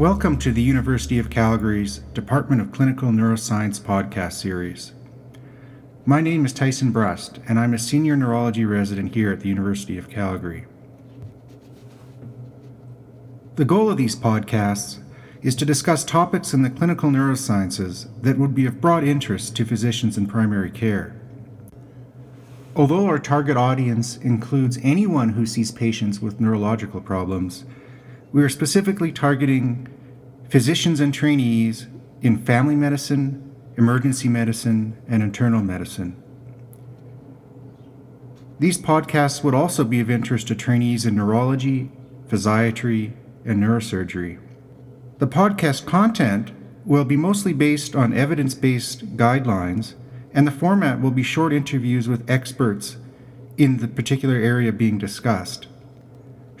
Welcome to the University of Calgary's Department of Clinical Neuroscience podcast series. My name is Tyson Brust, and I'm a senior neurology resident here at the University of Calgary. The goal of these podcasts is to discuss topics in the clinical neurosciences that would be of broad interest to physicians in primary care. Although our target audience includes anyone who sees patients with neurological problems, we are specifically targeting physicians and trainees in family medicine, emergency medicine, and internal medicine. These podcasts would also be of interest to trainees in neurology, physiatry, and neurosurgery. The podcast content will be mostly based on evidence based guidelines, and the format will be short interviews with experts in the particular area being discussed.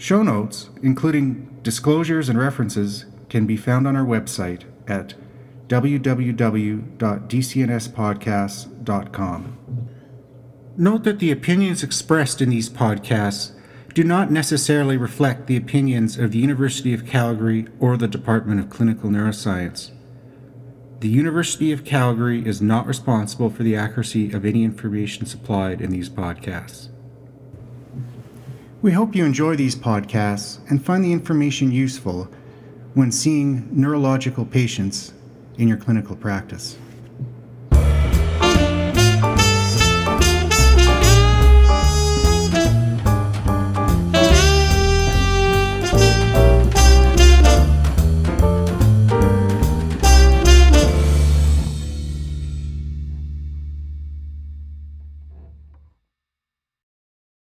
Show notes, including disclosures and references, can be found on our website at www.dcnspodcasts.com. Note that the opinions expressed in these podcasts do not necessarily reflect the opinions of the University of Calgary or the Department of Clinical Neuroscience. The University of Calgary is not responsible for the accuracy of any information supplied in these podcasts. We hope you enjoy these podcasts and find the information useful when seeing neurological patients in your clinical practice.